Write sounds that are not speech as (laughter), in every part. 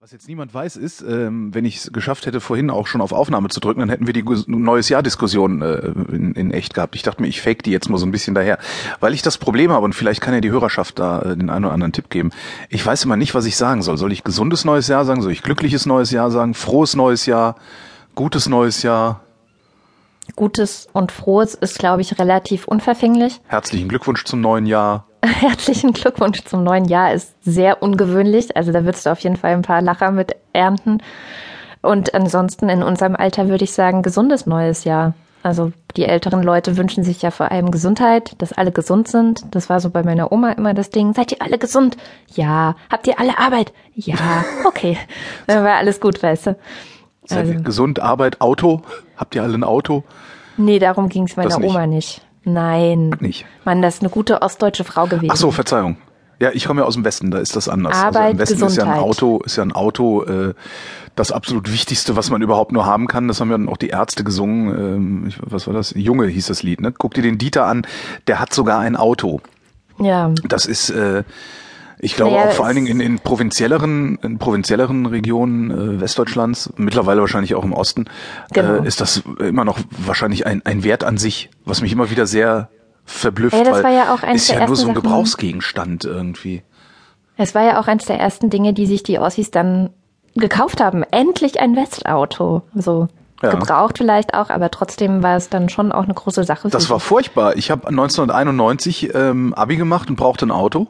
Was jetzt niemand weiß, ist, ähm, wenn ich es geschafft hätte, vorhin auch schon auf Aufnahme zu drücken, dann hätten wir die neues Jahr-Diskussion äh, in, in echt gehabt. Ich dachte mir, ich fake die jetzt mal so ein bisschen daher, weil ich das Problem habe und vielleicht kann ja die Hörerschaft da äh, den einen oder anderen Tipp geben. Ich weiß immer nicht, was ich sagen soll. Soll ich gesundes neues Jahr sagen? Soll ich glückliches neues Jahr sagen? Frohes neues Jahr? Gutes neues Jahr? Gutes und Frohes ist, glaube ich, relativ unverfänglich. Herzlichen Glückwunsch zum neuen Jahr. (laughs) Herzlichen Glückwunsch zum neuen Jahr ist sehr ungewöhnlich. Also da würdest du auf jeden Fall ein paar Lacher mit ernten. Und ansonsten in unserem Alter würde ich sagen, gesundes neues Jahr. Also die älteren Leute wünschen sich ja vor allem Gesundheit, dass alle gesund sind. Das war so bei meiner Oma immer das Ding. Seid ihr alle gesund? Ja. Habt ihr alle Arbeit? Ja. Okay. (laughs) Dann war alles gut, weißt du. Seid Also- ihr gesund, Arbeit, Auto? Habt ihr alle ein Auto? Nee, darum ging es meiner nicht. Oma nicht. Nein. Nicht. Mann, das ist eine gute ostdeutsche Frau gewesen. Ach so, Verzeihung. Ja, ich komme ja aus dem Westen, da ist das anders. also Arbeit, im Westen ist ja ein Gesundheit. Auto, ist ja ein Auto äh, das absolut Wichtigste, was man überhaupt nur haben kann. Das haben ja dann auch die Ärzte gesungen. Ähm, ich, was war das? Junge hieß das Lied. Ne? Guck dir den Dieter an, der hat sogar ein Auto. Ja. Das ist, äh, ich glaube Naja, auch vor allen Dingen in, in provinzielleren, in provinzielleren Regionen äh, Westdeutschlands, mittlerweile wahrscheinlich auch im Osten, Genau. äh, ist das immer noch wahrscheinlich ein, ein Wert an sich, was mich immer wieder sehr verblüfft, Ja, das weil war ja auch ist der ja nur so ein Sachen- Gebrauchsgegenstand irgendwie. Es war ja auch eines der ersten Dinge, die sich die Ossis dann gekauft haben. Endlich ein Westauto. So Ja. gebraucht vielleicht auch, aber trotzdem war es dann schon auch eine große Sache. Das war furchtbar. Ich habe 1991 ähm, Abi gemacht und brauchte ein Auto.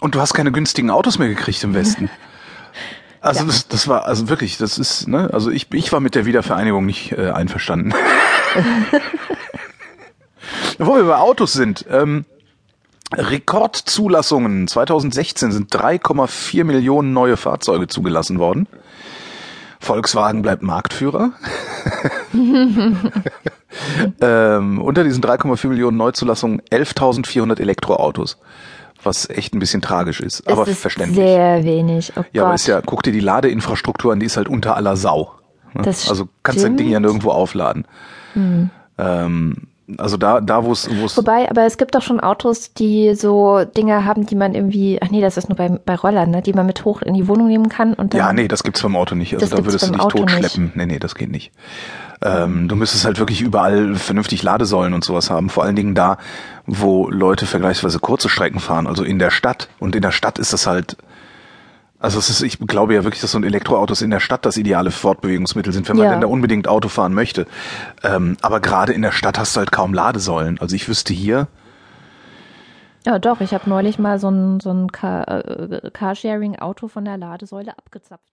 Und du hast keine günstigen Autos mehr gekriegt im Westen. (laughs) Also Ja. das, das war also wirklich, das ist, ne, also ich, ich war mit der Wiedervereinigung nicht äh, einverstanden. (laughs) Wo wir bei Autos sind, ähm, Rekordzulassungen 2016 sind 3,4 Millionen neue Fahrzeuge zugelassen worden. Volkswagen bleibt Marktführer. (laughs) ähm, unter diesen 3,4 Millionen Neuzulassungen 11.400 Elektroautos, was echt ein bisschen tragisch ist, Es aber ist verständlich. Sehr wenig. Oh ja, aber Gott. ist ja, guck dir die Ladeinfrastruktur an, die ist halt unter aller Sau. ne? Das also kannst du das Ding ja stimmt. nirgendwo aufladen. Ähm, also da, da wo es, wo es, Wobei, aber es gibt doch schon Autos, die so Dinge haben, die man irgendwie, ach nee, das ist nur bei, bei Rollern, ne, die man mit hoch in die Wohnung nehmen kann und dann. ja, nee, das gibt's beim Auto nicht. Also da würdest du dich Auto nicht. totschleppen. Nee, nee, das geht nicht. Ähm, du müsstest halt wirklich überall vernünftig Ladesäulen und sowas haben. Vor allen Dingen da, wo Leute vergleichsweise kurze Strecken fahren, also in der Stadt. Und in der Stadt ist das halt, also es ist, ich glaube ja wirklich, dass so ein Elektroautos in der Stadt das ideale Fortbewegungsmittel sind, wenn man Ja. denn da unbedingt Auto fahren möchte. Ähm, aber gerade in der Stadt hast du halt kaum Ladesäulen. Also ich wüsste hier, Ja, doch, ich habe neulich mal so ein, so ein Car, äh, Carsharing-Auto von der Ladesäule abgezapft.